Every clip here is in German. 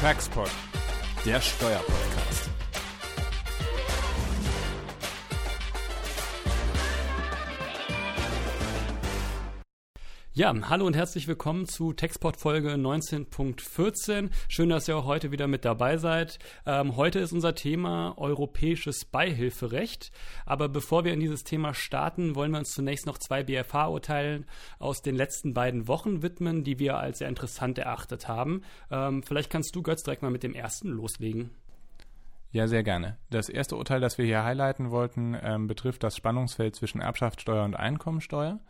Taxpod, der Steuerpodcast. Ja, hallo und herzlich willkommen zu Textport Folge 19.14. Schön, dass ihr auch heute wieder mit dabei seid. Ähm, heute ist unser Thema europäisches Beihilferecht. Aber bevor wir in dieses Thema starten, wollen wir uns zunächst noch zwei BFH-Urteilen aus den letzten beiden Wochen widmen, die wir als sehr interessant erachtet haben. Ähm, vielleicht kannst du, Götz, direkt mal mit dem ersten loslegen. Ja, sehr gerne. Das erste Urteil, das wir hier highlighten wollten, ähm, betrifft das Spannungsfeld zwischen Erbschaftssteuer und Einkommensteuer.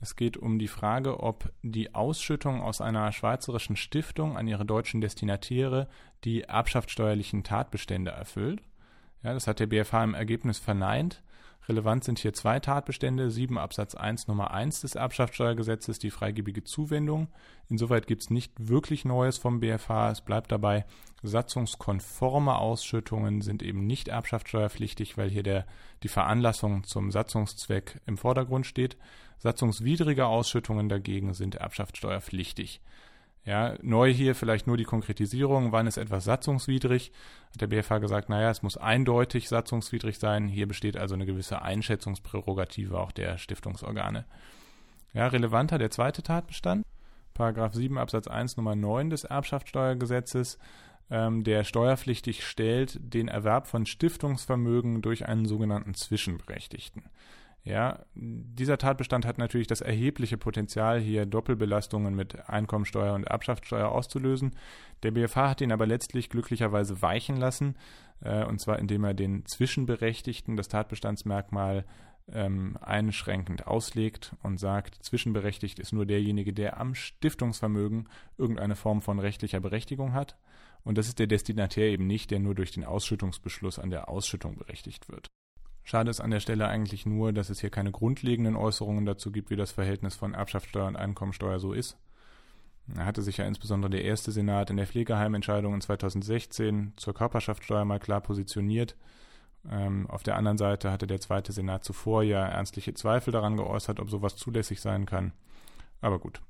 Es geht um die Frage, ob die Ausschüttung aus einer schweizerischen Stiftung an ihre deutschen Destinatiere die erbschaftssteuerlichen Tatbestände erfüllt. Ja, das hat der BFH im Ergebnis verneint. Relevant sind hier zwei Tatbestände, 7 Absatz 1 Nummer 1 des Erbschaftssteuergesetzes, die freigebige Zuwendung. Insoweit gibt es nicht wirklich Neues vom BFH. Es bleibt dabei, satzungskonforme Ausschüttungen sind eben nicht erbschaftssteuerpflichtig, weil hier der, die Veranlassung zum Satzungszweck im Vordergrund steht. Satzungswidrige Ausschüttungen dagegen sind erbschaftssteuerpflichtig. Ja, neu hier vielleicht nur die Konkretisierung, wann ist etwas satzungswidrig? Hat der BFH gesagt, naja, es muss eindeutig satzungswidrig sein. Hier besteht also eine gewisse Einschätzungsprärogative auch der Stiftungsorgane. Ja, relevanter der zweite Tatbestand, Paragraph 7 Absatz 1 Nummer 9 des Erbschaftssteuergesetzes, ähm, der steuerpflichtig stellt den Erwerb von Stiftungsvermögen durch einen sogenannten Zwischenberechtigten. Ja, dieser Tatbestand hat natürlich das erhebliche Potenzial, hier Doppelbelastungen mit Einkommensteuer und Erbschaftssteuer auszulösen. Der BFH hat ihn aber letztlich glücklicherweise weichen lassen, äh, und zwar indem er den Zwischenberechtigten das Tatbestandsmerkmal ähm, einschränkend auslegt und sagt, zwischenberechtigt ist nur derjenige, der am Stiftungsvermögen irgendeine Form von rechtlicher Berechtigung hat. Und das ist der Destinatär eben nicht, der nur durch den Ausschüttungsbeschluss an der Ausschüttung berechtigt wird. Schade ist an der Stelle eigentlich nur, dass es hier keine grundlegenden Äußerungen dazu gibt, wie das Verhältnis von Erbschaftssteuer und Einkommensteuer so ist. Da hatte sich ja insbesondere der erste Senat in der Pflegeheimentscheidung in 2016 zur Körperschaftssteuer mal klar positioniert. Ähm, auf der anderen Seite hatte der zweite Senat zuvor ja ernstliche Zweifel daran geäußert, ob sowas zulässig sein kann. Aber gut.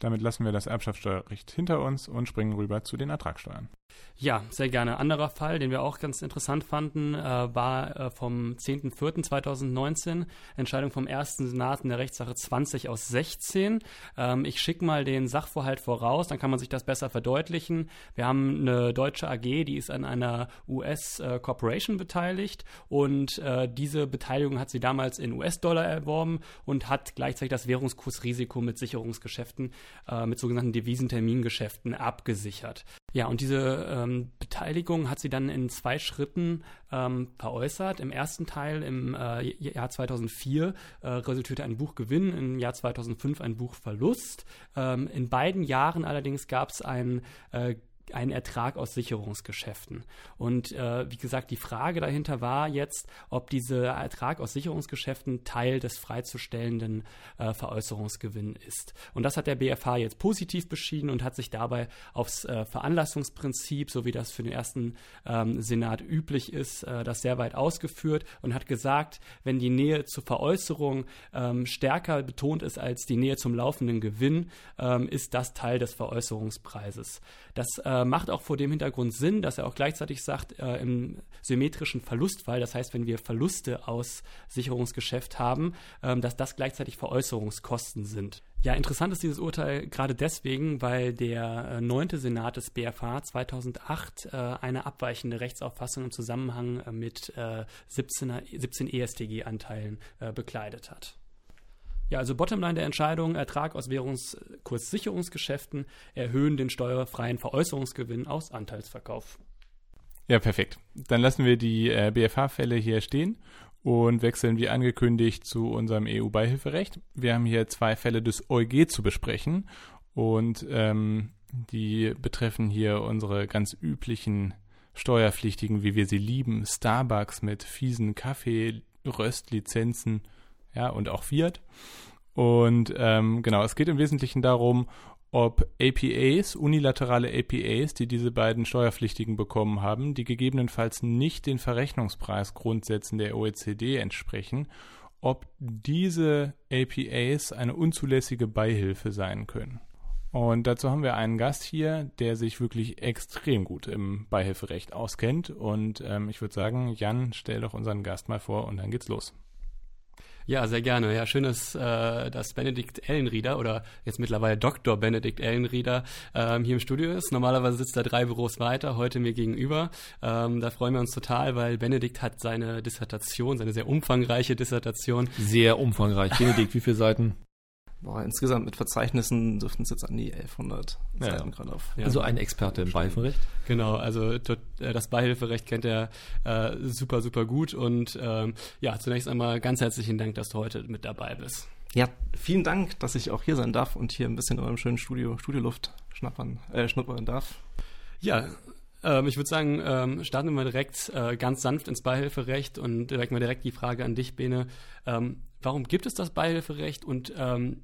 Damit lassen wir das Erbschaftssteuerrecht hinter uns und springen rüber zu den Ertragssteuern. Ja, sehr gerne. Anderer Fall, den wir auch ganz interessant fanden, äh, war äh, vom 10.04.2019, Entscheidung vom ersten Senat in der Rechtssache 20 aus 16. Ähm, ich schicke mal den Sachverhalt voraus, dann kann man sich das besser verdeutlichen. Wir haben eine deutsche AG, die ist an einer US-Corporation äh, beteiligt und äh, diese Beteiligung hat sie damals in US-Dollar erworben und hat gleichzeitig das Währungskursrisiko mit Sicherungsgeschäften, äh, mit sogenannten Devisentermingeschäften abgesichert. Ja, und diese ähm, Beteiligung hat sie dann in zwei Schritten ähm, veräußert. Im ersten Teil im äh, Jahr 2004 äh, resultierte ein Buchgewinn, im Jahr 2005 ein Buchverlust. Ähm, in beiden Jahren allerdings gab es ein äh, einen Ertrag aus Sicherungsgeschäften. Und äh, wie gesagt, die Frage dahinter war jetzt, ob dieser Ertrag aus Sicherungsgeschäften Teil des freizustellenden äh, Veräußerungsgewinn ist. Und das hat der BFH jetzt positiv beschieden und hat sich dabei aufs äh, Veranlassungsprinzip, so wie das für den ersten ähm, Senat üblich ist, äh, das sehr weit ausgeführt und hat gesagt, wenn die Nähe zur Veräußerung ähm, stärker betont ist als die Nähe zum laufenden Gewinn, ähm, ist das Teil des Veräußerungspreises. Das äh, äh, macht auch vor dem Hintergrund Sinn, dass er auch gleichzeitig sagt, äh, im symmetrischen Verlustfall, das heißt, wenn wir Verluste aus Sicherungsgeschäft haben, äh, dass das gleichzeitig Veräußerungskosten sind. Ja, interessant ist dieses Urteil gerade deswegen, weil der äh, neunte Senat des BFH 2008 äh, eine abweichende Rechtsauffassung im Zusammenhang äh, mit 17, 17 ESTG-Anteilen bekleidet hat. Ja, also Bottomline der Entscheidung, Ertrag aus Währungskurssicherungsgeschäften erhöhen den steuerfreien Veräußerungsgewinn aus Anteilsverkauf. Ja, perfekt. Dann lassen wir die äh, BFH-Fälle hier stehen und wechseln wie angekündigt zu unserem EU-Beihilferecht. Wir haben hier zwei Fälle des EuG zu besprechen und ähm, die betreffen hier unsere ganz üblichen Steuerpflichtigen, wie wir sie lieben, Starbucks mit fiesen Kaffee-Röstlizenzen ja, und auch Fiat. Und ähm, genau, es geht im Wesentlichen darum, ob APAs, unilaterale APAs, die diese beiden Steuerpflichtigen bekommen haben, die gegebenenfalls nicht den Verrechnungspreisgrundsätzen der OECD entsprechen, ob diese APAs eine unzulässige Beihilfe sein können. Und dazu haben wir einen Gast hier, der sich wirklich extrem gut im Beihilferecht auskennt. Und ähm, ich würde sagen, Jan, stell doch unseren Gast mal vor und dann geht's los. Ja, sehr gerne. Ja, schön, dass, äh, dass Benedikt Ellenrieder oder jetzt mittlerweile Dr. Benedikt Ellenrieder ähm, hier im Studio ist. Normalerweise sitzt er drei Büros weiter, heute mir gegenüber. Ähm, da freuen wir uns total, weil Benedikt hat seine Dissertation, seine sehr umfangreiche Dissertation. Sehr umfangreich. Benedikt, wie viele Seiten? Boah, insgesamt mit Verzeichnissen dürften es jetzt an die 1100 ja. Seiten gerade auf. Ja. Also ein Experte im Beihilferecht? Genau, also äh, das Beihilferecht kennt er äh, super, super gut. Und ähm, ja, zunächst einmal ganz herzlichen Dank, dass du heute mit dabei bist. Ja, vielen Dank, dass ich auch hier sein darf und hier ein bisschen in eurem schönen Studio, Studioluft schnappern, äh, schnuppern darf. Ja, ähm, ich würde sagen, ähm, starten wir mal direkt äh, ganz sanft ins Beihilferecht und direkt mal direkt die Frage an dich, Bene. Ähm, warum gibt es das Beihilferecht und ähm,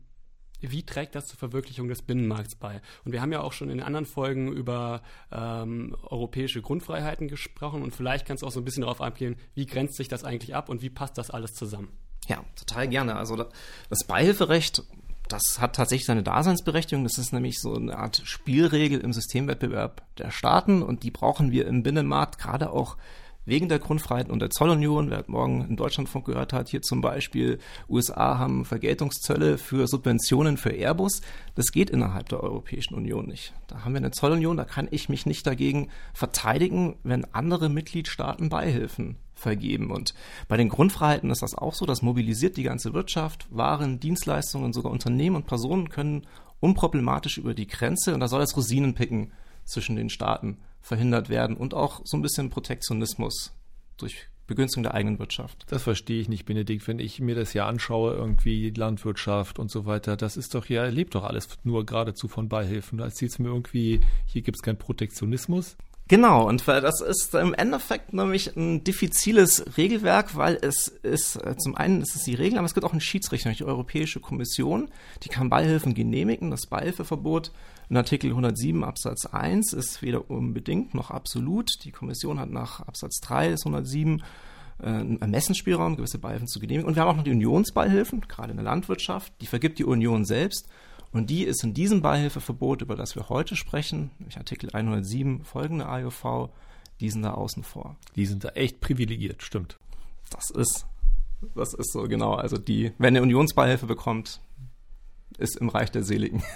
wie trägt das zur Verwirklichung des Binnenmarkts bei? Und wir haben ja auch schon in anderen Folgen über ähm, europäische Grundfreiheiten gesprochen und vielleicht kannst du auch so ein bisschen darauf abgehen, wie grenzt sich das eigentlich ab und wie passt das alles zusammen? Ja, total gerne. Also das Beihilferecht, das hat tatsächlich seine Daseinsberechtigung. Das ist nämlich so eine Art Spielregel im Systemwettbewerb der Staaten und die brauchen wir im Binnenmarkt gerade auch wegen der Grundfreiheiten und der Zollunion, wer morgen in Deutschlandfunk gehört hat, hier zum Beispiel, USA haben Vergeltungszölle für Subventionen für Airbus. Das geht innerhalb der Europäischen Union nicht. Da haben wir eine Zollunion, da kann ich mich nicht dagegen verteidigen, wenn andere Mitgliedstaaten Beihilfen vergeben. Und bei den Grundfreiheiten ist das auch so, das mobilisiert die ganze Wirtschaft, Waren, Dienstleistungen, sogar Unternehmen und Personen können unproblematisch über die Grenze und da soll das Rosinenpicken zwischen den Staaten verhindert werden und auch so ein bisschen Protektionismus durch Begünstigung der eigenen Wirtschaft. Das verstehe ich nicht, Benedikt. Wenn ich mir das ja anschaue, irgendwie Landwirtschaft und so weiter, das ist doch ja, lebt doch alles nur geradezu von Beihilfen. Da erzählt es mir irgendwie, hier gibt es keinen Protektionismus. Genau, und das ist im Endeffekt nämlich ein diffiziles Regelwerk, weil es ist, äh, zum einen ist es die Regel, aber es gibt auch einen Schiedsrichter, nämlich die Europäische Kommission, die kann Beihilfen genehmigen. Das Beihilfeverbot in Artikel 107 Absatz 1 ist weder unbedingt noch absolut. Die Kommission hat nach Absatz 3 des 107 äh, einen Ermessensspielraum, gewisse Beihilfen zu genehmigen. Und wir haben auch noch die Unionsbeihilfen, gerade in der Landwirtschaft. Die vergibt die Union selbst. Und die ist in diesem Beihilfeverbot, über das wir heute sprechen, nämlich Artikel 107 folgende AJV, die sind da außen vor. Die sind da echt privilegiert, stimmt. Das ist, das ist so, genau. Also die, wenn eine Unionsbeihilfe bekommt, ist im Reich der Seligen.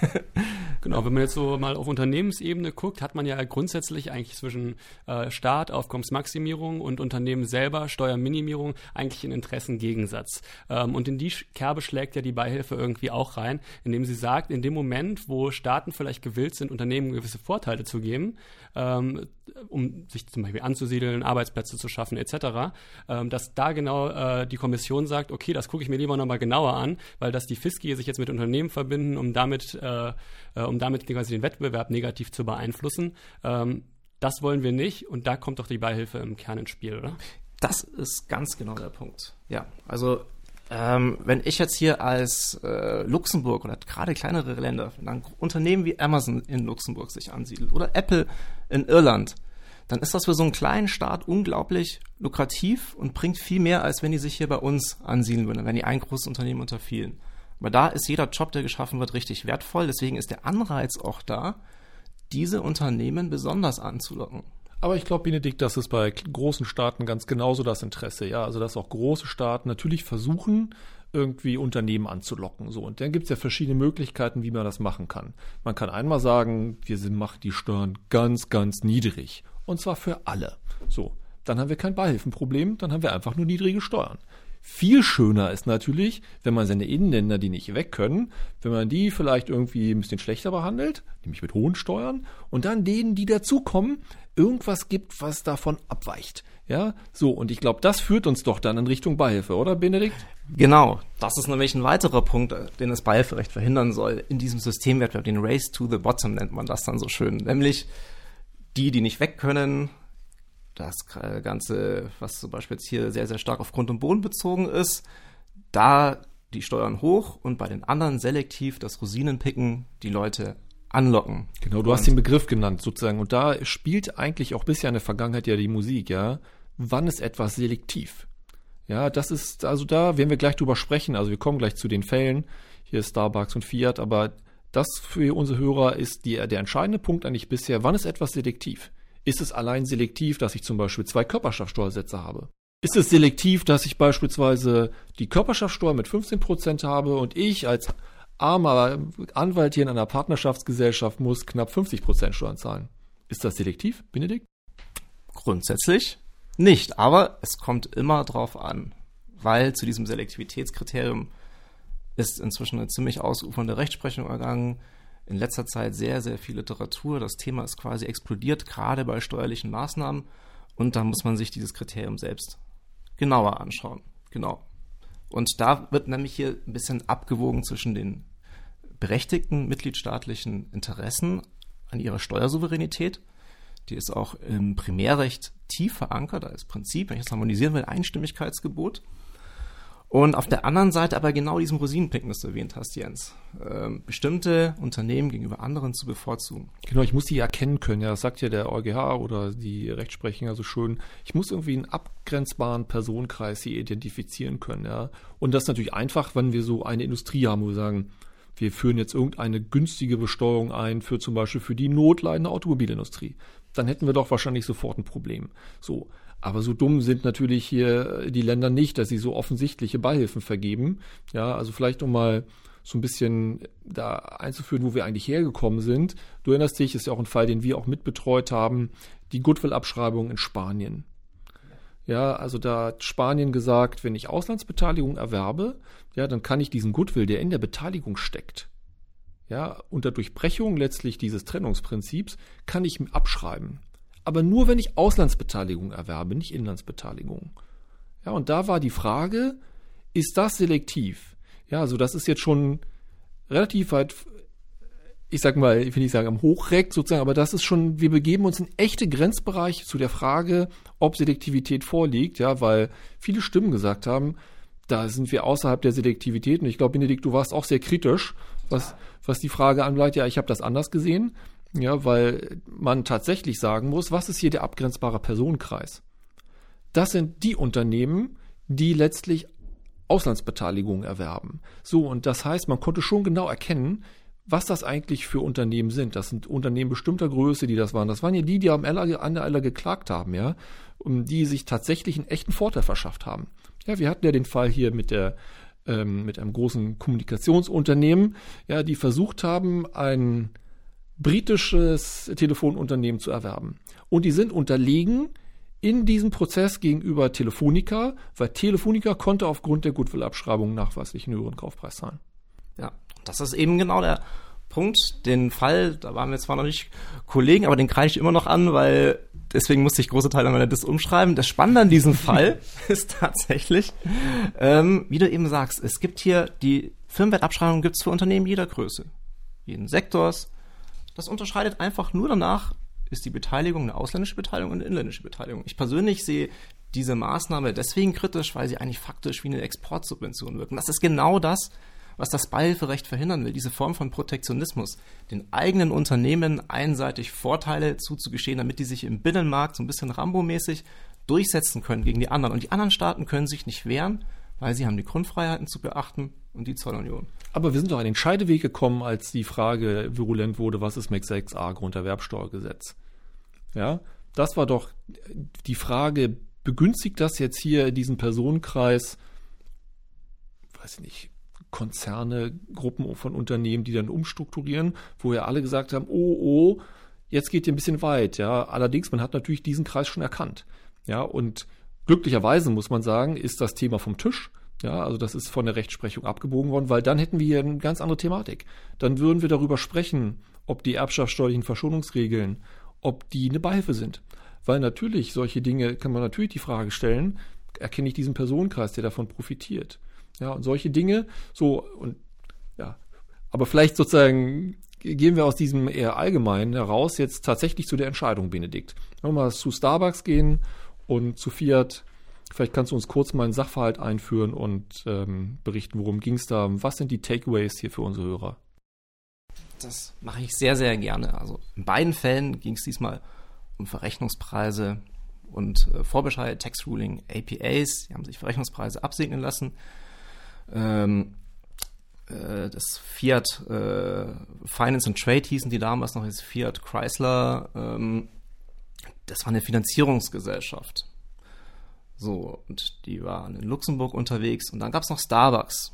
Genau, wenn man jetzt so mal auf Unternehmensebene guckt, hat man ja grundsätzlich eigentlich zwischen äh, Staat, Aufkommensmaximierung und Unternehmen selber, Steuerminimierung, eigentlich einen Interessengegensatz. Ähm, und in die Kerbe schlägt ja die Beihilfe irgendwie auch rein, indem sie sagt, in dem Moment, wo Staaten vielleicht gewillt sind, Unternehmen gewisse Vorteile zu geben, ähm, um sich zum Beispiel anzusiedeln, Arbeitsplätze zu schaffen etc., ähm, dass da genau äh, die Kommission sagt, okay, das gucke ich mir lieber nochmal genauer an, weil dass die Fiski sich jetzt mit Unternehmen verbinden, um damit, äh, äh, um damit quasi den Wettbewerb negativ zu beeinflussen. Ähm, das wollen wir nicht und da kommt doch die Beihilfe im Kern ins Spiel, oder? Das ist ganz genau der Punkt. Ja, also ähm, wenn ich jetzt hier als äh, Luxemburg oder gerade kleinere Länder, wenn ein Unternehmen wie Amazon in Luxemburg sich ansiedelt oder Apple in Irland, dann ist das für so einen kleinen Staat unglaublich lukrativ und bringt viel mehr, als wenn die sich hier bei uns ansiedeln würden, wenn die ein großes Unternehmen unter vielen. Aber da ist jeder Job, der geschaffen wird, richtig wertvoll. Deswegen ist der Anreiz auch da, diese Unternehmen besonders anzulocken. Aber ich glaube, Benedikt, das ist bei großen Staaten ganz genauso das Interesse. Ja, also dass auch große Staaten natürlich versuchen, irgendwie Unternehmen anzulocken. So, und dann gibt es ja verschiedene Möglichkeiten, wie man das machen kann. Man kann einmal sagen, wir machen die Steuern ganz, ganz niedrig. Und zwar für alle. So, dann haben wir kein Beihilfenproblem, dann haben wir einfach nur niedrige Steuern. Viel schöner ist natürlich, wenn man seine Innenländer, die nicht weg können, wenn man die vielleicht irgendwie ein bisschen schlechter behandelt, nämlich mit hohen Steuern, und dann denen, die dazukommen, irgendwas gibt, was davon abweicht. Ja, so, und ich glaube, das führt uns doch dann in Richtung Beihilfe, oder Benedikt? Genau, das ist nämlich ein weiterer Punkt, den das Beihilferecht verhindern soll. In diesem Systemwettbewerb, den Race to the Bottom nennt man das dann so schön. Nämlich die, die nicht weg können, das Ganze, was zum Beispiel jetzt hier sehr, sehr stark auf Grund und Boden bezogen ist, da die Steuern hoch und bei den anderen selektiv das Rosinenpicken die Leute anlocken. Genau, du hast den Begriff genannt sozusagen. Und da spielt eigentlich auch bisher in der Vergangenheit ja die Musik, ja. Wann ist etwas selektiv? Ja, das ist, also da werden wir gleich drüber sprechen. Also wir kommen gleich zu den Fällen. Hier ist Starbucks und Fiat, aber Das für unsere Hörer ist die, der entscheidende Punkt eigentlich bisher, wann ist etwas selektiv? Ist es allein selektiv, dass ich zum Beispiel zwei Körperschaftssteuersätze habe? Ist es selektiv, dass ich beispielsweise die Körperschaftssteuer mit 15% habe und ich als armer Anwalt hier in einer Partnerschaftsgesellschaft muss knapp 50% Steuern zahlen? Ist das selektiv, Benedikt? Grundsätzlich nicht, aber es kommt immer drauf an, weil zu diesem Selektivitätskriterium ist inzwischen eine ziemlich ausufernde Rechtsprechung ergangen. In letzter Zeit sehr, sehr viel Literatur. Das Thema ist quasi explodiert, gerade bei steuerlichen Maßnahmen. Und da muss man sich dieses Kriterium selbst genauer anschauen. Genau. Und da wird nämlich hier ein bisschen abgewogen zwischen den berechtigten mitgliedstaatlichen Interessen an ihrer Steuersouveränität. Die ist auch im Primärrecht tief verankert als Prinzip, wenn ich das harmonisieren will, Einstimmigkeitsgebot. Und auf der anderen Seite aber genau diesen Rosinenpicken, das du erwähnt hast, Jens. Ähm, bestimmte Unternehmen gegenüber anderen zu bevorzugen. Genau, ich muss die erkennen können. Ja, das sagt ja der EuGH oder die Rechtsprechung ja so schön. Ich muss irgendwie einen abgrenzbaren Personenkreis hier identifizieren können. Ja. Und das ist natürlich einfach, wenn wir so eine Industrie haben, wo wir sagen, wir führen jetzt irgendeine günstige Besteuerung ein für zum Beispiel für die notleidende Automobilindustrie. Dann hätten wir doch wahrscheinlich sofort ein Problem. So. Aber so dumm sind natürlich hier die Länder nicht, dass sie so offensichtliche Beihilfen vergeben. Ja, also vielleicht um mal so ein bisschen da einzuführen, wo wir eigentlich hergekommen sind. Du erinnerst dich, ist ja auch ein Fall, den wir auch mitbetreut haben, die Goodwill-Abschreibung in Spanien. Ja, also da hat Spanien gesagt, wenn ich Auslandsbeteiligung erwerbe, ja, dann kann ich diesen Goodwill, der in der Beteiligung steckt, ja, unter Durchbrechung letztlich dieses Trennungsprinzips, kann ich abschreiben aber nur wenn ich Auslandsbeteiligung erwerbe, nicht Inlandsbeteiligung. Ja, und da war die Frage, ist das selektiv? Ja, also das ist jetzt schon relativ weit, ich sag mal, ich will nicht sagen am Hochreck sozusagen, aber das ist schon, wir begeben uns in echte Grenzbereiche zu der Frage, ob Selektivität vorliegt, ja, weil viele Stimmen gesagt haben, da sind wir außerhalb der Selektivität und ich glaube, Benedikt, du warst auch sehr kritisch, was, was die Frage anbleibt, ja, ich habe das anders gesehen. Ja, weil man tatsächlich sagen muss, was ist hier der abgrenzbare Personenkreis? Das sind die Unternehmen, die letztlich Auslandsbeteiligungen erwerben. So, und das heißt, man konnte schon genau erkennen, was das eigentlich für Unternehmen sind. Das sind Unternehmen bestimmter Größe, die das waren. Das waren ja die, die am der Ella geklagt haben, ja, die sich tatsächlich einen echten Vorteil verschafft haben. Ja, wir hatten ja den Fall hier mit der ähm, mit einem großen Kommunikationsunternehmen, ja, die versucht haben, ein britisches Telefonunternehmen zu erwerben. Und die sind unterlegen in diesem Prozess gegenüber Telefonica, weil Telefonica konnte aufgrund der Goodwill-Abschreibung nachweislich einen höheren Kaufpreis zahlen. Ja, das ist eben genau der Punkt. Den Fall, da waren wir zwar noch nicht Kollegen, aber den kreise ich immer noch an, weil deswegen musste ich große Teile meiner Dis umschreiben. Das Spannende an diesem Fall ist tatsächlich, ähm, wie du eben sagst, es gibt hier die Firmenwertabschreibung gibt es für Unternehmen jeder Größe, jeden Sektors, das unterscheidet einfach nur danach, ist die Beteiligung eine ausländische Beteiligung und eine inländische Beteiligung. Ich persönlich sehe diese Maßnahme deswegen kritisch, weil sie eigentlich faktisch wie eine Exportsubvention wirken. Das ist genau das, was das Beihilferecht verhindern will, diese Form von Protektionismus, den eigenen Unternehmen einseitig Vorteile zuzugestehen, damit die sich im Binnenmarkt so ein bisschen Rambo-mäßig durchsetzen können gegen die anderen. Und die anderen Staaten können sich nicht wehren, weil sie haben die Grundfreiheiten zu beachten und die Zollunion. Aber wir sind doch an den Scheideweg gekommen, als die Frage virulent wurde, was ist MAC 6a Grunderwerbsteuergesetz? Ja, das war doch die Frage, begünstigt das jetzt hier diesen Personenkreis, weiß ich nicht, Konzerne, Gruppen von Unternehmen, die dann umstrukturieren, wo ja alle gesagt haben, oh, oh, jetzt geht ihr ein bisschen weit, ja. Allerdings, man hat natürlich diesen Kreis schon erkannt. Ja, und glücklicherweise muss man sagen, ist das Thema vom Tisch. Ja, also das ist von der Rechtsprechung abgebogen worden, weil dann hätten wir hier eine ganz andere Thematik. Dann würden wir darüber sprechen, ob die erbschaftssteuerlichen Verschonungsregeln, ob die eine Beihilfe sind. Weil natürlich solche Dinge kann man natürlich die Frage stellen, erkenne ich diesen Personenkreis, der davon profitiert? Ja, und solche Dinge, so, und ja, aber vielleicht sozusagen gehen wir aus diesem eher allgemeinen heraus jetzt tatsächlich zu der Entscheidung, Benedikt. Wenn wir mal zu Starbucks gehen und zu Fiat Vielleicht kannst du uns kurz mal einen Sachverhalt einführen und ähm, berichten, worum ging es da? Was sind die Takeaways hier für unsere Hörer? Das mache ich sehr, sehr gerne. Also in beiden Fällen ging es diesmal um Verrechnungspreise und äh, Vorbescheid, Tax Ruling, APAs. Die haben sich Verrechnungspreise absegnen lassen. Ähm, äh, das Fiat äh, Finance and Trade hießen die damals noch, jetzt Fiat Chrysler. Ähm, das war eine Finanzierungsgesellschaft. So, und die waren in Luxemburg unterwegs. Und dann gab es noch Starbucks.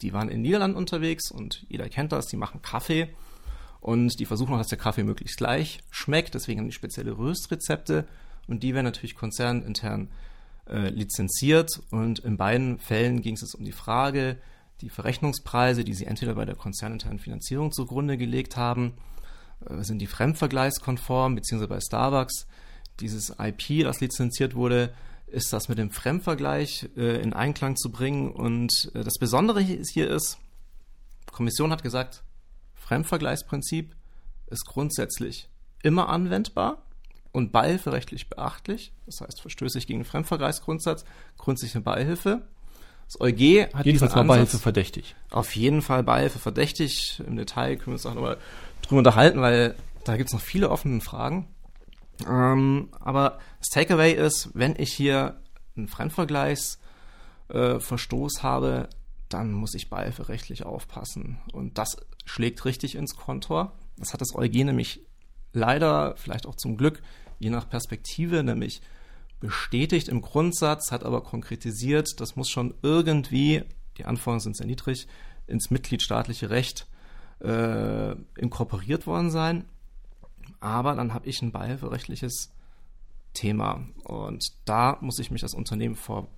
Die waren in Niederland unterwegs und jeder kennt das, die machen Kaffee. Und die versuchen auch, dass der Kaffee möglichst gleich schmeckt, deswegen haben die spezielle Röstrezepte. Und die werden natürlich konzernintern äh, lizenziert. Und in beiden Fällen ging es um die Frage, die Verrechnungspreise, die sie entweder bei der konzerninternen Finanzierung zugrunde gelegt haben, äh, sind die fremdvergleichskonform, beziehungsweise bei Starbucks dieses IP, das lizenziert wurde, ist das mit dem Fremdvergleich äh, in Einklang zu bringen. Und äh, das Besondere hier ist, die Kommission hat gesagt, Fremdvergleichsprinzip ist grundsätzlich immer anwendbar und beihilferechtlich beachtlich. Das heißt, verstöße ich gegen den Fremdvergleichsgrundsatz, grundsätzliche Beihilfe. Das EuG hat Jedenfalls war Beihilfe verdächtig. Auf jeden Fall Beihilfe verdächtig. Im Detail können wir uns auch nochmal drüber unterhalten, weil da gibt es noch viele offene Fragen. Ähm, aber das Takeaway ist, wenn ich hier einen Fremdvergleichsverstoß äh, habe, dann muss ich beihilferechtlich aufpassen. Und das schlägt richtig ins Kontor. Das hat das EuG nämlich leider, vielleicht auch zum Glück, je nach Perspektive, nämlich bestätigt im Grundsatz, hat aber konkretisiert, das muss schon irgendwie, die Anforderungen sind sehr niedrig, ins mitgliedstaatliche Recht äh, inkorporiert worden sein. Aber dann habe ich ein beihilferechtliches Thema. Und da muss ich mich als Unternehmen vor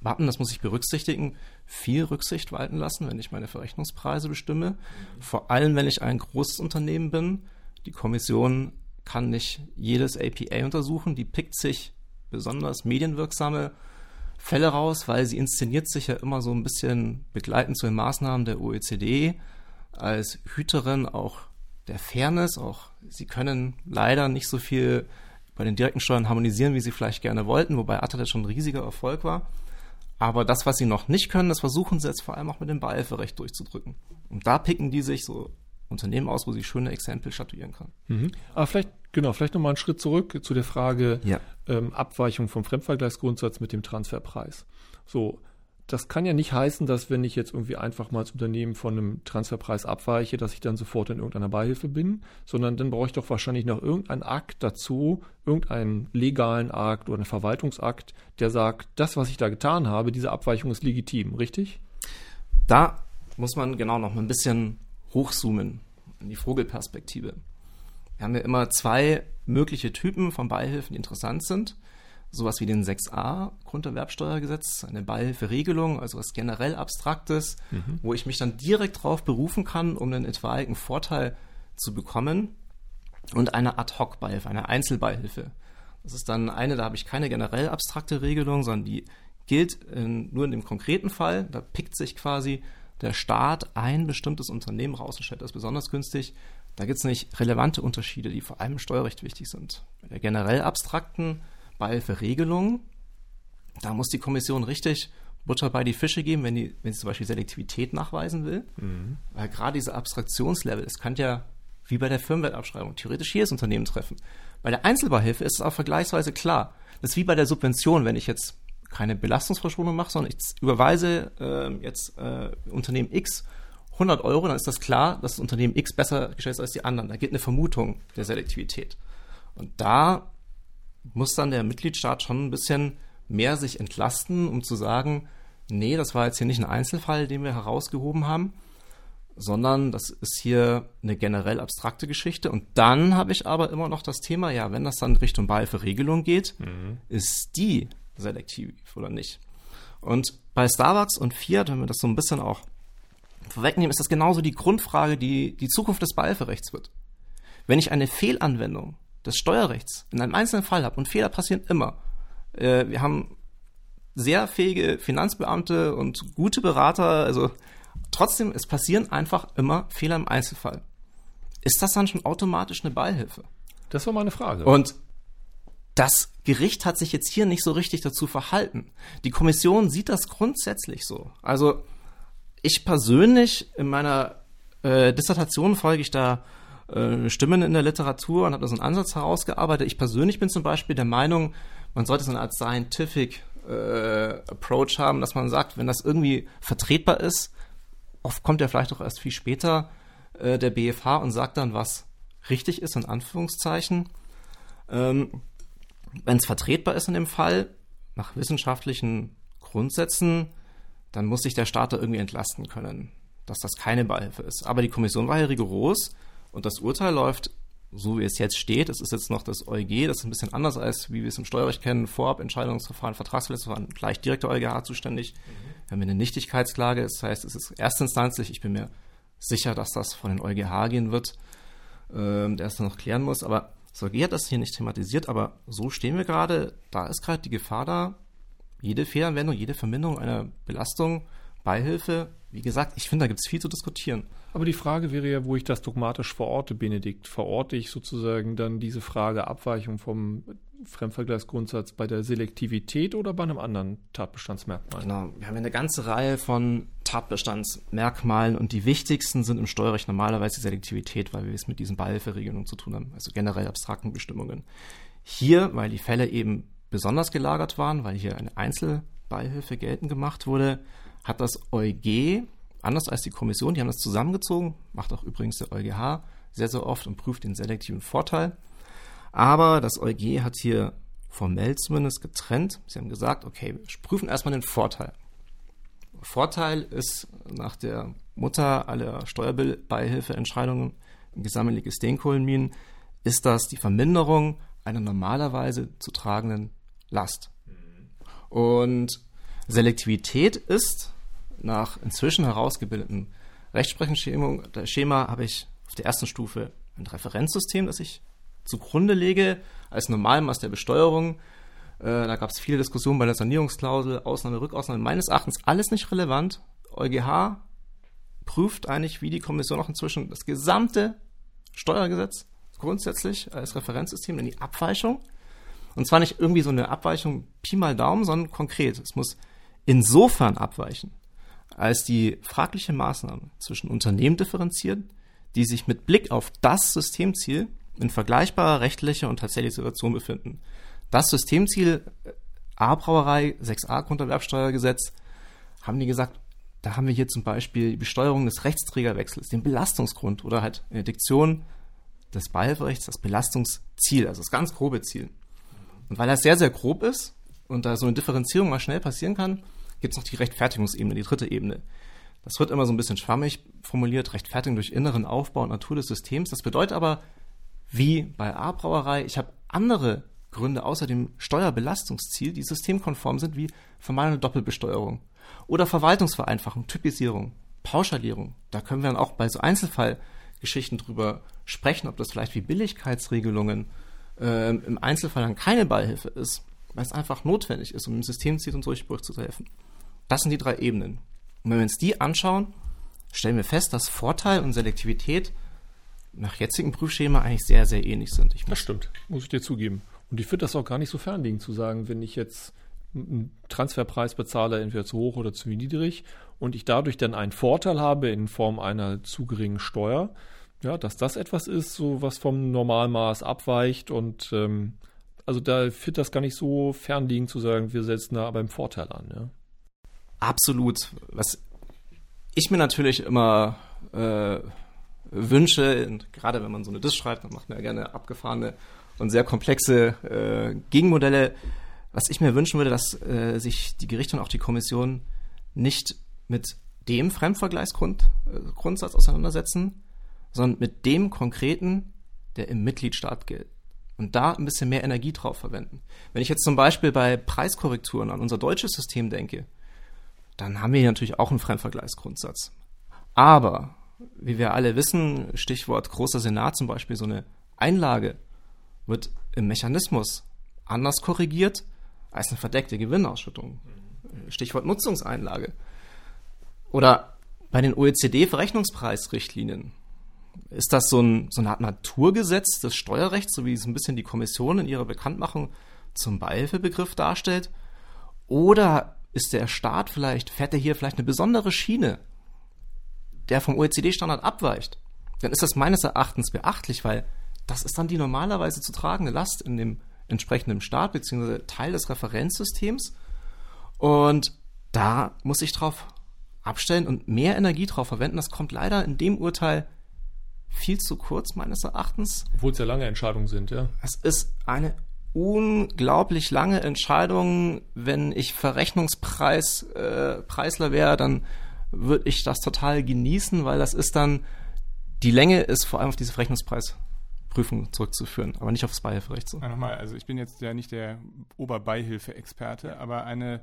Wappen, das muss ich berücksichtigen, viel Rücksicht walten lassen, wenn ich meine Verrechnungspreise bestimme. Vor allem, wenn ich ein großes Unternehmen bin. Die Kommission kann nicht jedes APA untersuchen. Die pickt sich besonders medienwirksame Fälle raus, weil sie inszeniert sich ja immer so ein bisschen begleitend zu den Maßnahmen der OECD als Hüterin auch der Fairness. Auch sie können leider nicht so viel bei den direkten Steuern harmonisieren, wie sie vielleicht gerne wollten, wobei Atlas schon ein riesiger Erfolg war. Aber das, was sie noch nicht können, das versuchen sie jetzt vor allem auch mit dem Beihilferecht durchzudrücken. Und da picken die sich so Unternehmen aus, wo sie schöne Exempel statuieren können. Mhm. Aber vielleicht, genau, vielleicht nochmal einen Schritt zurück zu der Frage ja. ähm, Abweichung vom Fremdvergleichsgrundsatz mit dem Transferpreis. So, das kann ja nicht heißen, dass wenn ich jetzt irgendwie einfach mal als Unternehmen von einem Transferpreis abweiche, dass ich dann sofort in irgendeiner Beihilfe bin, sondern dann brauche ich doch wahrscheinlich noch irgendeinen Akt dazu, irgendeinen legalen Akt oder einen Verwaltungsakt, der sagt, das, was ich da getan habe, diese Abweichung ist legitim, richtig? Da muss man genau noch mal ein bisschen hochzoomen in die Vogelperspektive. Wir haben ja immer zwei mögliche Typen von Beihilfen, die interessant sind sowas wie den 6a Grunderwerbsteuergesetz, eine Beihilferegelung, also was generell Abstraktes, mhm. wo ich mich dann direkt darauf berufen kann, um einen etwaigen Vorteil zu bekommen. Und eine Ad-Hoc-Beihilfe, eine Einzelbeihilfe. Das ist dann eine, da habe ich keine generell abstrakte Regelung, sondern die gilt in, nur in dem konkreten Fall. Da pickt sich quasi der Staat ein bestimmtes Unternehmen raus und stellt das besonders günstig. Da gibt es nicht relevante Unterschiede, die vor allem im Steuerrecht wichtig sind. Bei der generell abstrakten Beihilferegelungen. Da muss die Kommission richtig Butter bei die Fische geben, wenn, die, wenn sie zum Beispiel Selektivität nachweisen will. Mhm. Weil gerade diese Abstraktionslevel, es kann ja wie bei der Firmenwertabschreibung theoretisch jedes Unternehmen treffen. Bei der Einzelbeihilfe ist es auch vergleichsweise klar. Das ist wie bei der Subvention, wenn ich jetzt keine Belastungsverschonung mache, sondern ich überweise äh, jetzt äh, Unternehmen X 100 Euro, dann ist das klar, dass das Unternehmen X besser gestellt ist als die anderen. Da geht eine Vermutung der Selektivität. Und da muss dann der Mitgliedstaat schon ein bisschen mehr sich entlasten, um zu sagen, nee, das war jetzt hier nicht ein Einzelfall, den wir herausgehoben haben, sondern das ist hier eine generell abstrakte Geschichte. Und dann habe ich aber immer noch das Thema, ja, wenn das dann Richtung Beihilferegelung geht, mhm. ist die selektiv oder nicht? Und bei Starbucks und Fiat, wenn wir das so ein bisschen auch vorwegnehmen, ist das genauso die Grundfrage, die die Zukunft des Beihilferechts wird. Wenn ich eine Fehlanwendung des Steuerrechts in einem einzelnen Fall habe, und Fehler passieren immer, äh, wir haben sehr fähige Finanzbeamte und gute Berater, also trotzdem, es passieren einfach immer Fehler im Einzelfall. Ist das dann schon automatisch eine Beihilfe? Das war meine Frage. Und das Gericht hat sich jetzt hier nicht so richtig dazu verhalten. Die Kommission sieht das grundsätzlich so. Also ich persönlich in meiner äh, Dissertation folge ich da äh, Stimmen in der Literatur und habe da so einen Ansatz herausgearbeitet. Ich persönlich bin zum Beispiel der Meinung, man sollte so eine Art Scientific äh, Approach haben, dass man sagt, wenn das irgendwie vertretbar ist, oft kommt ja vielleicht auch erst viel später äh, der BFH und sagt dann, was richtig ist, in Anführungszeichen. Ähm, Wenn es vertretbar ist in dem Fall, nach wissenschaftlichen Grundsätzen, dann muss sich der Staat da irgendwie entlasten können, dass das keine Beihilfe ist. Aber die Kommission war ja rigoros und das Urteil läuft so wie es jetzt steht, es ist jetzt noch das EuG, das ist ein bisschen anders als wie wir es im Steuerrecht kennen, Vorabentscheidungsverfahren, Vertragsverletzungsverfahren, gleich direkt der EuGH zuständig. Mhm. Wir haben eine Nichtigkeitsklage, das heißt, es ist erstinstanzlich. Ich bin mir sicher, dass das von den EuGH gehen wird, ähm, der es dann noch klären muss. Aber das EuG hat das hier nicht thematisiert, aber so stehen wir gerade. Da ist gerade die Gefahr da, jede Fehlanwendung, jede Verminderung einer Belastung, Beihilfe, wie gesagt, ich finde, da gibt es viel zu diskutieren. Aber die Frage wäre ja, wo ich das dogmatisch verorte, Benedikt. Verorte ich sozusagen dann diese Frage Abweichung vom Fremdvergleichsgrundsatz bei der Selektivität oder bei einem anderen Tatbestandsmerkmal? Genau. Wir haben eine ganze Reihe von Tatbestandsmerkmalen und die wichtigsten sind im Steuerrecht normalerweise die Selektivität, weil wir es mit diesen Beihilferegelungen zu tun haben, also generell abstrakten Bestimmungen. Hier, weil die Fälle eben besonders gelagert waren, weil hier eine Einzelbeihilfe geltend gemacht wurde, hat das EuG anders als die Kommission, die haben das zusammengezogen, macht auch übrigens der EuGH sehr, sehr oft und prüft den selektiven Vorteil. Aber das EuG hat hier formell zumindest getrennt. Sie haben gesagt, okay, wir prüfen erstmal den Vorteil. Vorteil ist nach der Mutter aller Steuerbeihilfeentscheidungen im gesammelten Steenkohlenminen, ist das die Verminderung einer normalerweise zu tragenden Last. Und Selektivität ist nach inzwischen herausgebildetem Rechtsprechungsschema habe ich auf der ersten Stufe ein Referenzsystem, das ich zugrunde lege als Normalmaß der Besteuerung. Äh, da gab es viele Diskussionen bei der Sanierungsklausel, Ausnahme, Rückausnahme. Meines Erachtens alles nicht relevant. EuGH prüft eigentlich, wie die Kommission auch inzwischen das gesamte Steuergesetz grundsätzlich als Referenzsystem in die Abweichung. Und zwar nicht irgendwie so eine Abweichung Pi mal Daumen, sondern konkret. Es muss insofern abweichen, als die fragliche Maßnahme zwischen Unternehmen differenziert, die sich mit Blick auf das Systemziel in vergleichbarer rechtlicher und tatsächlicher Situation befinden. Das Systemziel äh, A-Brauerei, 6a Grunderwerbsteuergesetz, haben die gesagt, da haben wir hier zum Beispiel die Besteuerung des Rechtsträgerwechsels, den Belastungsgrund oder halt in der Diktion des Beihilferechts das Belastungsziel, also das ganz grobe Ziel. Und weil das sehr, sehr grob ist und da so eine Differenzierung mal schnell passieren kann, gibt es noch die Rechtfertigungsebene, die dritte Ebene. Das wird immer so ein bisschen schwammig formuliert, Rechtfertigung durch inneren Aufbau und Natur des Systems. Das bedeutet aber, wie bei A-Brauerei, ich habe andere Gründe außer dem Steuerbelastungsziel, die systemkonform sind, wie vermeidende Doppelbesteuerung oder Verwaltungsvereinfachung, Typisierung, Pauschalierung. Da können wir dann auch bei so Einzelfallgeschichten drüber sprechen, ob das vielleicht wie Billigkeitsregelungen äh, im Einzelfall dann keine Beihilfe ist, weil es einfach notwendig ist, um dem Systemziel und Durchbruch zu helfen. Das sind die drei Ebenen. Und wenn wir uns die anschauen, stellen wir fest, dass Vorteil und Selektivität nach jetzigem Prüfschema eigentlich sehr, sehr ähnlich sind. das stimmt, muss ich dir zugeben. Und ich finde das auch gar nicht so fernliegend zu sagen, wenn ich jetzt einen Transferpreis bezahle, entweder zu hoch oder zu niedrig, und ich dadurch dann einen Vorteil habe in Form einer zu geringen Steuer, ja, dass das etwas ist, so was vom Normalmaß abweicht und ähm, also da finde das gar nicht so fernliegend zu sagen, wir setzen da aber im Vorteil an. Ja. Absolut. Was ich mir natürlich immer äh, wünsche, und gerade wenn man so eine Disk schreibt, dann macht man ja gerne abgefahrene und sehr komplexe äh, Gegenmodelle. Was ich mir wünschen würde, dass äh, sich die Gerichte und auch die Kommission nicht mit dem Fremdvergleichsgrundsatz äh, auseinandersetzen, sondern mit dem konkreten, der im Mitgliedstaat gilt. Und da ein bisschen mehr Energie drauf verwenden. Wenn ich jetzt zum Beispiel bei Preiskorrekturen an unser deutsches System denke, dann haben wir hier natürlich auch einen Fremdvergleichsgrundsatz. Aber, wie wir alle wissen, Stichwort großer Senat zum Beispiel, so eine Einlage wird im Mechanismus anders korrigiert als eine verdeckte Gewinnausschüttung. Stichwort Nutzungseinlage. Oder bei den OECD-Verrechnungspreisrichtlinien ist das so, ein, so eine Art Naturgesetz des Steuerrechts, so wie es ein bisschen die Kommission in ihrer Bekanntmachung zum Beihilfebegriff darstellt? Oder ist der Staat vielleicht, fährt er hier vielleicht eine besondere Schiene, der vom OECD-Standard abweicht? Dann ist das meines Erachtens beachtlich, weil das ist dann die normalerweise zu tragende Last in dem entsprechenden Staat bzw. Teil des Referenzsystems. Und da muss ich drauf abstellen und mehr Energie drauf verwenden. Das kommt leider in dem Urteil viel zu kurz, meines Erachtens. Obwohl es ja lange Entscheidungen sind, ja. Es ist eine unglaublich lange Entscheidung. Wenn ich Verrechnungspreis äh, Preisler wäre, dann würde ich das total genießen, weil das ist dann die Länge ist vor allem auf diese Verrechnungspreisprüfung zurückzuführen, aber nicht aufs Beihilferecht. So. Ja, nochmal, also ich bin jetzt ja nicht der Oberbeihilfe-Experte, aber eine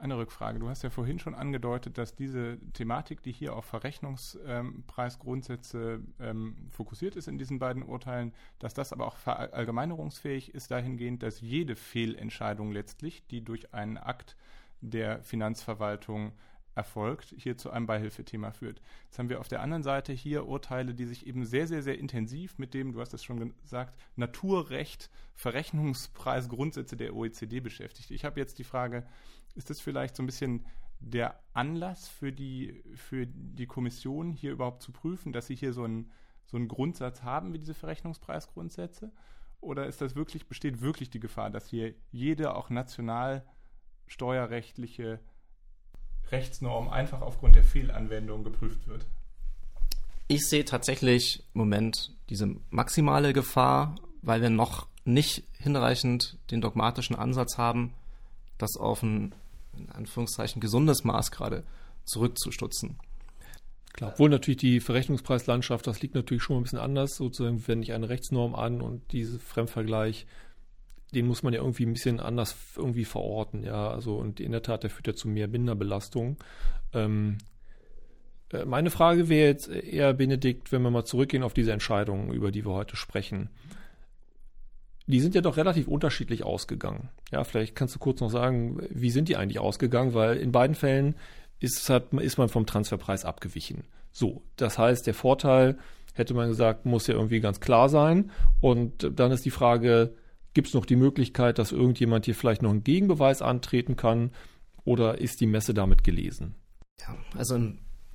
eine Rückfrage. Du hast ja vorhin schon angedeutet, dass diese Thematik, die hier auf Verrechnungspreisgrundsätze ähm, fokussiert ist in diesen beiden Urteilen, dass das aber auch verallgemeinerungsfähig ist dahingehend, dass jede Fehlentscheidung letztlich, die durch einen Akt der Finanzverwaltung erfolgt, hier zu einem Beihilfethema führt. Jetzt haben wir auf der anderen Seite hier Urteile, die sich eben sehr, sehr, sehr intensiv mit dem, du hast es schon gesagt, Naturrecht, Verrechnungspreisgrundsätze der OECD beschäftigt. Ich habe jetzt die Frage, ist das vielleicht so ein bisschen der Anlass für die, für die Kommission, hier überhaupt zu prüfen, dass sie hier so einen, so einen Grundsatz haben wie diese Verrechnungspreisgrundsätze? Oder ist das wirklich, besteht wirklich die Gefahr, dass hier jede auch national steuerrechtliche Rechtsnorm einfach aufgrund der Fehlanwendung geprüft wird? Ich sehe tatsächlich im Moment diese maximale Gefahr, weil wir noch nicht hinreichend den dogmatischen Ansatz haben, das auf ein, in Anführungszeichen, gesundes Maß gerade zurückzustutzen. Klar, obwohl natürlich die Verrechnungspreislandschaft, das liegt natürlich schon ein bisschen anders, sozusagen, wenn ich eine Rechtsnorm an und diese Fremdvergleich, den muss man ja irgendwie ein bisschen anders irgendwie verorten, ja, also und in der Tat, der führt ja zu mehr Minderbelastung. Ähm, äh, meine Frage wäre jetzt eher, Benedikt, wenn wir mal zurückgehen auf diese Entscheidungen, über die wir heute sprechen die sind ja doch relativ unterschiedlich ausgegangen. Ja, vielleicht kannst du kurz noch sagen, wie sind die eigentlich ausgegangen, weil in beiden Fällen ist, hat, ist man vom Transferpreis abgewichen. So, das heißt, der Vorteil, hätte man gesagt, muss ja irgendwie ganz klar sein. Und dann ist die Frage, gibt es noch die Möglichkeit, dass irgendjemand hier vielleicht noch einen Gegenbeweis antreten kann oder ist die Messe damit gelesen? Ja, also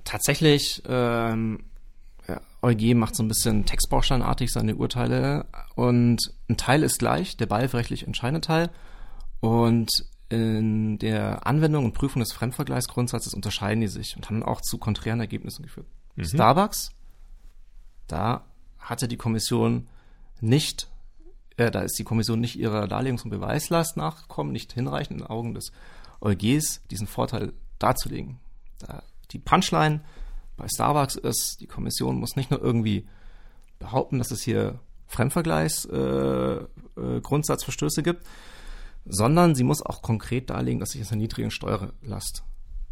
tatsächlich ähm, ja, EuG macht so ein bisschen textbausteinartig seine Urteile und ein Teil ist gleich, der beihilferechtlich entscheidende Teil und in der Anwendung und Prüfung des Fremdvergleichsgrundsatzes unterscheiden die sich und haben auch zu konträren Ergebnissen geführt. Mhm. Starbucks, da hatte die Kommission nicht, äh, da ist die Kommission nicht ihrer Darlegungs- und Beweislast nachgekommen, nicht hinreichend in den Augen des EuGs diesen Vorteil darzulegen. Da, die Punchline bei Starbucks ist, die Kommission muss nicht nur irgendwie behaupten, dass es hier Fremdvergleichsgrundsatzverstöße äh, äh, gibt, sondern sie muss auch konkret darlegen, dass sich das eine niedrige Steuerlast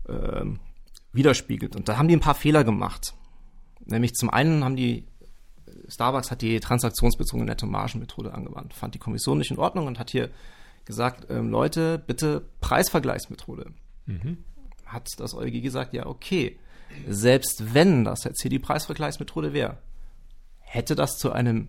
äh, widerspiegelt. Und da haben die ein paar Fehler gemacht. Nämlich zum einen haben die Starbucks hat die transaktionsbezogene Netto-Margen-Methode angewandt. Fand die Kommission nicht in Ordnung und hat hier gesagt, ähm, Leute, bitte Preisvergleichsmethode. Mhm. Hat das EuG gesagt, ja, okay selbst wenn das jetzt hier die Preisvergleichsmethode wäre, hätte das zu einem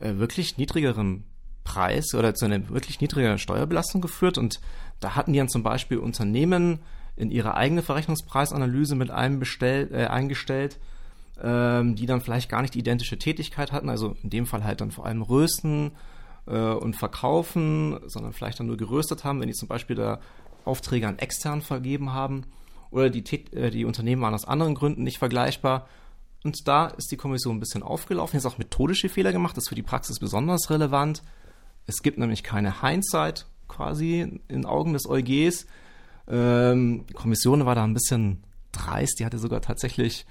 äh, wirklich niedrigeren Preis oder zu einer wirklich niedrigeren Steuerbelastung geführt. Und da hatten die dann zum Beispiel Unternehmen in ihre eigene Verrechnungspreisanalyse mit einem bestell, äh, eingestellt, ähm, die dann vielleicht gar nicht die identische Tätigkeit hatten, also in dem Fall halt dann vor allem Rösten äh, und Verkaufen, sondern vielleicht dann nur geröstet haben, wenn die zum Beispiel da Aufträge an extern vergeben haben oder die, äh, die Unternehmen waren aus anderen Gründen nicht vergleichbar. Und da ist die Kommission ein bisschen aufgelaufen, jetzt auch methodische Fehler gemacht, das ist für die Praxis besonders relevant. Es gibt nämlich keine Hindsight quasi in Augen des EuGs. Ähm, die Kommission war da ein bisschen dreist, die hatte sogar tatsächlich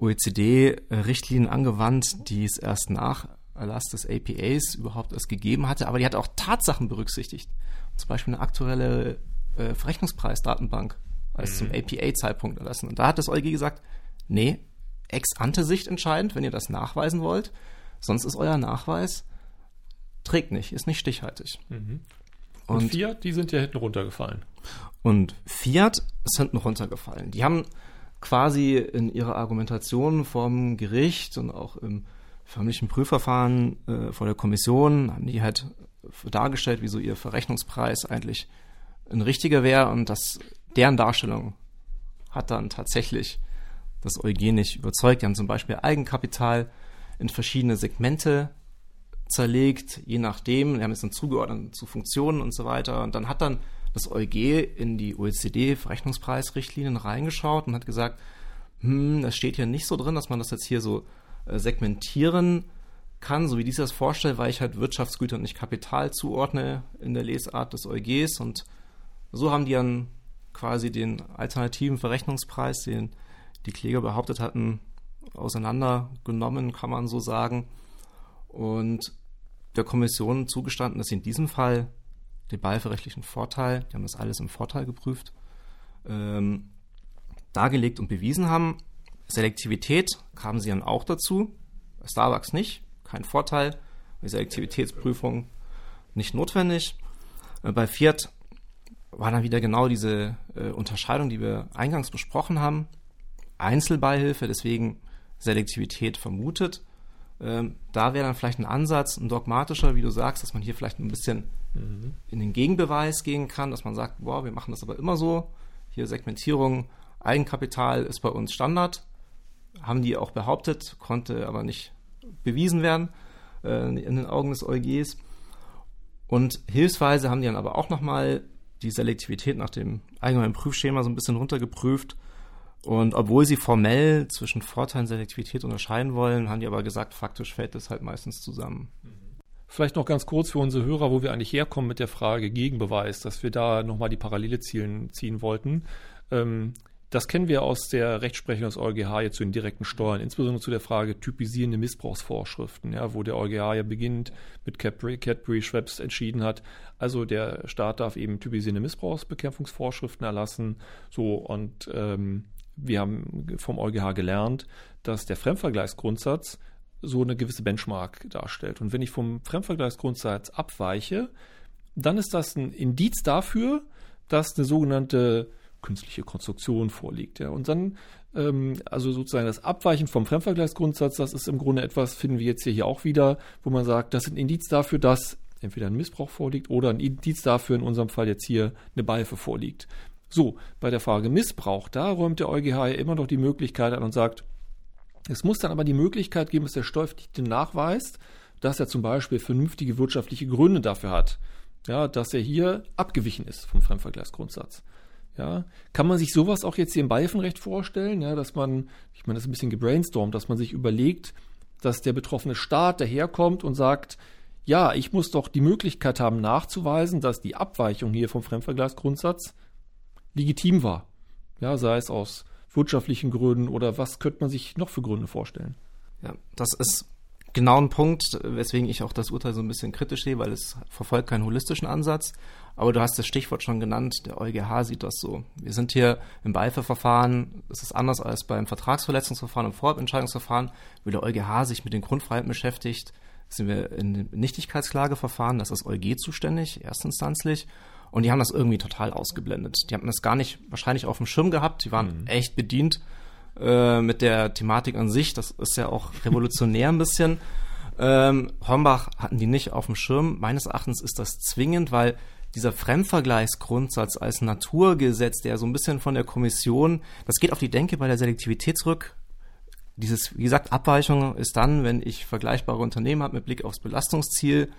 OECD-Richtlinien angewandt, die es erst nach Erlass des APAs überhaupt erst gegeben hatte, aber die hat auch Tatsachen berücksichtigt. Zum Beispiel eine aktuelle äh, Verrechnungspreisdatenbank als zum mhm. APA-Zeitpunkt erlassen. Und da hat das EuG gesagt, nee, Ex-Ante-Sicht entscheidend, wenn ihr das nachweisen wollt. Sonst ist euer Nachweis trägt nicht, ist nicht stichhaltig. Mhm. Und, und, Fiat, die sind ja hinten runtergefallen. Und Fiat ist hinten runtergefallen. Die haben quasi in ihrer Argumentation vom Gericht und auch im förmlichen Prüfverfahren äh, vor der Kommission haben die halt dargestellt, wieso ihr Verrechnungspreis eigentlich ein richtiger wäre und das deren Darstellung hat dann tatsächlich das EuG nicht überzeugt. Die haben zum Beispiel Eigenkapital in verschiedene Segmente zerlegt, je nachdem. Die haben es dann zugeordnet zu Funktionen und so weiter. Und dann hat dann das EuG in die OECD-Verrechnungspreisrichtlinien reingeschaut und hat gesagt, hm, das steht hier nicht so drin, dass man das jetzt hier so äh, segmentieren kann, so wie dies das vorstellt, weil ich halt Wirtschaftsgüter und nicht Kapital zuordne in der Lesart des EuGs und so haben die dann quasi den alternativen Verrechnungspreis, den die Kläger behauptet hatten, auseinandergenommen, kann man so sagen. Und der Kommission zugestanden, dass sie in diesem Fall den beihilferechtlichen Vorteil, die haben das alles im Vorteil geprüft, ähm, dargelegt und bewiesen haben. Selektivität kamen sie dann auch dazu, Starbucks nicht, kein Vorteil, die Selektivitätsprüfung nicht notwendig. Äh, bei Fiat war dann wieder genau diese äh, Unterscheidung, die wir eingangs besprochen haben. Einzelbeihilfe, deswegen Selektivität vermutet. Ähm, da wäre dann vielleicht ein Ansatz, ein dogmatischer, wie du sagst, dass man hier vielleicht ein bisschen mhm. in den Gegenbeweis gehen kann, dass man sagt, boah, wir machen das aber immer so. Hier Segmentierung, Eigenkapital ist bei uns Standard. Haben die auch behauptet, konnte aber nicht bewiesen werden äh, in den Augen des EuGs. Und hilfsweise haben die dann aber auch nochmal die Selektivität nach dem allgemeinen Prüfschema so ein bisschen runtergeprüft. Und obwohl sie formell zwischen Vorteil und Selektivität unterscheiden wollen, haben die aber gesagt, faktisch fällt das halt meistens zusammen. Vielleicht noch ganz kurz für unsere Hörer, wo wir eigentlich herkommen mit der Frage Gegenbeweis, dass wir da nochmal die Parallele ziehen, ziehen wollten. Ähm, das kennen wir aus der Rechtsprechung des EuGH jetzt zu den direkten Steuern, insbesondere zu der Frage typisierende Missbrauchsvorschriften, ja, wo der EuGH ja beginnt mit Cadbury, Cadbury Schweppes entschieden hat. Also der Staat darf eben typisierende Missbrauchsbekämpfungsvorschriften erlassen. So und ähm, wir haben vom EuGH gelernt, dass der Fremdvergleichsgrundsatz so eine gewisse Benchmark darstellt. Und wenn ich vom Fremdvergleichsgrundsatz abweiche, dann ist das ein Indiz dafür, dass eine sogenannte künstliche Konstruktion vorliegt. Ja. Und dann, ähm, also sozusagen das Abweichen vom Fremdvergleichsgrundsatz, das ist im Grunde etwas, finden wir jetzt hier auch wieder, wo man sagt, das ist ein Indiz dafür, dass entweder ein Missbrauch vorliegt oder ein Indiz dafür, in unserem Fall jetzt hier eine Beihilfe vorliegt. So, bei der Frage Missbrauch, da räumt der EuGH ja immer noch die Möglichkeit an und sagt, es muss dann aber die Möglichkeit geben, dass der Steuerpflichtige nachweist, dass er zum Beispiel vernünftige wirtschaftliche Gründe dafür hat, ja, dass er hier abgewichen ist vom Fremdvergleichsgrundsatz. Ja, kann man sich sowas auch jetzt hier im Beihilfenrecht vorstellen, ja, dass man, ich meine, das ist ein bisschen gebrainstormt, dass man sich überlegt, dass der betroffene Staat daherkommt und sagt, ja, ich muss doch die Möglichkeit haben, nachzuweisen, dass die Abweichung hier vom Fremdvergleichsgrundsatz legitim war. Ja, sei es aus wirtschaftlichen Gründen oder was könnte man sich noch für Gründe vorstellen? Ja, das ist genau ein Punkt, weswegen ich auch das Urteil so ein bisschen kritisch sehe, weil es verfolgt keinen holistischen Ansatz. Aber du hast das Stichwort schon genannt, der EuGH sieht das so. Wir sind hier im Beihilfeverfahren, das ist anders als beim Vertragsverletzungsverfahren und Vorabentscheidungsverfahren, wo der EuGH sich mit den Grundfreiheiten beschäftigt, sind wir in Nichtigkeitsklageverfahren, das ist EuG zuständig, erstinstanzlich. Und die haben das irgendwie total ausgeblendet. Die haben das gar nicht wahrscheinlich auf dem Schirm gehabt. Die waren mhm. echt bedient äh, mit der Thematik an sich. Das ist ja auch revolutionär ein bisschen. Ähm, Hornbach hatten die nicht auf dem Schirm. Meines Erachtens ist das zwingend, weil dieser Fremdvergleichsgrundsatz als Naturgesetz, der so ein bisschen von der Kommission, das geht auf die Denke bei der Selektivität zurück. Dieses, wie gesagt, Abweichung ist dann, wenn ich vergleichbare Unternehmen habe mit Blick aufs Belastungsziel,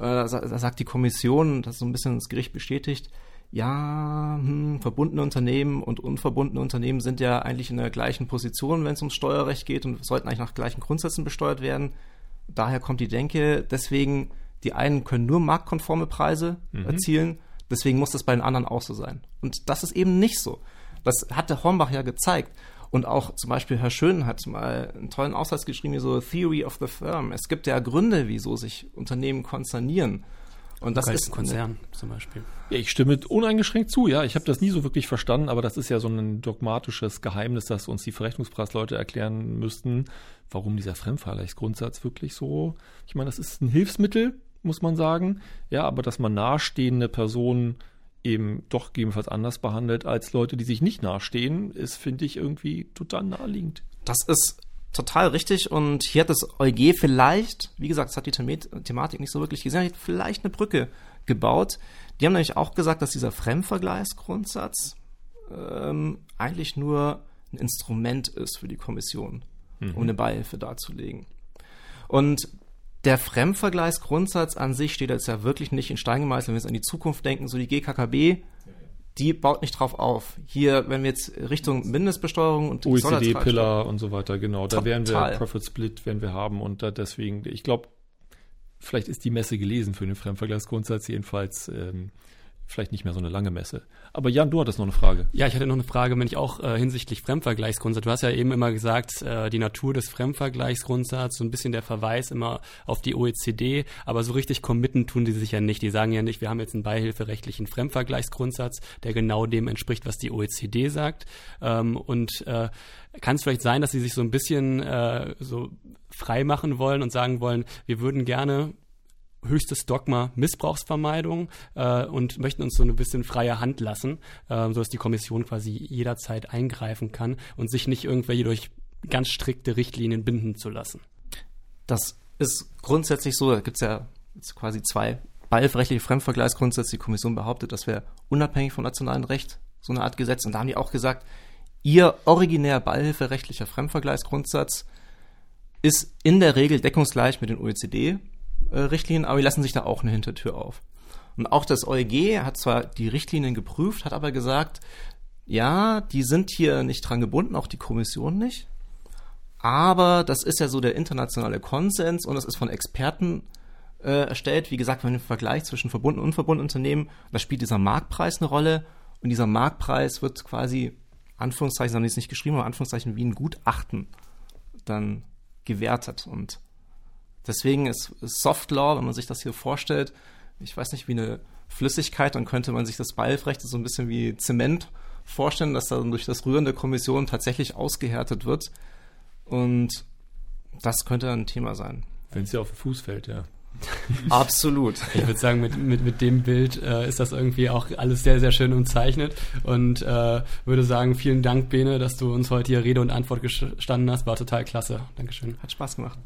da sagt die Kommission, das so ein bisschen das Gericht bestätigt, ja, hm, verbundene Unternehmen und unverbundene Unternehmen sind ja eigentlich in der gleichen Position, wenn es ums Steuerrecht geht und sollten eigentlich nach gleichen Grundsätzen besteuert werden. Daher kommt die Denke, deswegen, die einen können nur marktkonforme Preise mhm. erzielen, deswegen muss das bei den anderen auch so sein. Und das ist eben nicht so. Das hat der Hornbach ja gezeigt. Und auch zum Beispiel Herr Schön hat mal einen tollen Aufsatz geschrieben, wie so Theory of the Firm. Es gibt ja Gründe, wieso sich Unternehmen konzernieren. Und das ist Konzern zum Beispiel. Ja, ich stimme uneingeschränkt zu, ja. Ich habe das nie so wirklich verstanden, aber das ist ja so ein dogmatisches Geheimnis, das uns die Verrechnungspreisleute erklären müssten, warum dieser Fremdvergleichsgrundsatz wirklich so. Ich meine, das ist ein Hilfsmittel, muss man sagen. Ja, aber dass man nahestehende Personen eben doch gegebenenfalls anders behandelt als Leute, die sich nicht nahestehen, ist, finde ich, irgendwie total naheliegend. Das ist total richtig und hier hat das EuG vielleicht, wie gesagt, es hat die Thematik nicht so wirklich gesehen, vielleicht eine Brücke gebaut. Die haben nämlich auch gesagt, dass dieser Fremdvergleichsgrundsatz ähm, eigentlich nur ein Instrument ist für die Kommission, mhm. um eine Beihilfe darzulegen. Und der Fremdvergleichsgrundsatz an sich steht jetzt ja wirklich nicht in Stein gemeißelt. Wenn wir jetzt an die Zukunft denken, so die GKKB, die baut nicht drauf auf. Hier, wenn wir jetzt Richtung Mindestbesteuerung und OECD-Pillar und so weiter, genau, da werden wir Profit Split, werden wir haben und da deswegen, ich glaube, vielleicht ist die Messe gelesen für den Fremdvergleichsgrundsatz, jedenfalls ähm, vielleicht nicht mehr so eine lange Messe. Aber Jan, du hattest noch eine Frage. Ja, ich hatte noch eine Frage, wenn ich auch äh, hinsichtlich Fremdvergleichsgrundsatz. Du hast ja eben immer gesagt, äh, die Natur des Fremdvergleichsgrundsatzes, so ein bisschen der Verweis immer auf die OECD, aber so richtig committen tun die sich ja nicht. Die sagen ja nicht, wir haben jetzt einen beihilferechtlichen Fremdvergleichsgrundsatz, der genau dem entspricht, was die OECD sagt. Ähm, und äh, kann es vielleicht sein, dass sie sich so ein bisschen äh, so frei machen wollen und sagen wollen, wir würden gerne höchstes Dogma Missbrauchsvermeidung äh, und möchten uns so ein bisschen freie Hand lassen, äh, sodass die Kommission quasi jederzeit eingreifen kann und sich nicht irgendwelche durch ganz strikte Richtlinien binden zu lassen. Das ist grundsätzlich so, da gibt es ja quasi zwei beihilferechtliche Fremdvergleichsgrundsätze. Die Kommission behauptet, das wäre unabhängig vom nationalen Recht, so eine Art Gesetz. Und da haben die auch gesagt, ihr originär beihilferechtlicher Fremdvergleichsgrundsatz ist in der Regel deckungsgleich mit den OECD-Richtlinien, aber die lassen sich da auch eine Hintertür auf. Und auch das EuG hat zwar die Richtlinien geprüft, hat aber gesagt, ja, die sind hier nicht dran gebunden, auch die Kommission nicht. Aber das ist ja so der internationale Konsens und das ist von Experten äh, erstellt. Wie gesagt, wenn wir einen Vergleich zwischen verbundenen und unverbundenen Unternehmen, da spielt dieser Marktpreis eine Rolle und dieser Marktpreis wird quasi, Anführungszeichen, haben die es nicht geschrieben, aber Anführungszeichen wie ein Gutachten dann gewertet. Und deswegen ist, Soft Law, wenn man sich das hier vorstellt, ich weiß nicht, wie eine Flüssigkeit, dann könnte man sich das Beihilfrecht so ein bisschen wie Zement vorstellen, dass dann durch das Rühren der Kommission tatsächlich ausgehärtet wird. Und das könnte ein Thema sein. Wenn es ja auf den Fuß fällt, ja. Absolut. Ich würde sagen, mit, mit, mit dem Bild äh, ist das irgendwie auch alles sehr, sehr schön umzeichnet und äh, würde sagen, vielen Dank, Bene, dass du uns heute hier Rede und Antwort gestanden hast. War total klasse. Dankeschön. Hat Spaß gemacht.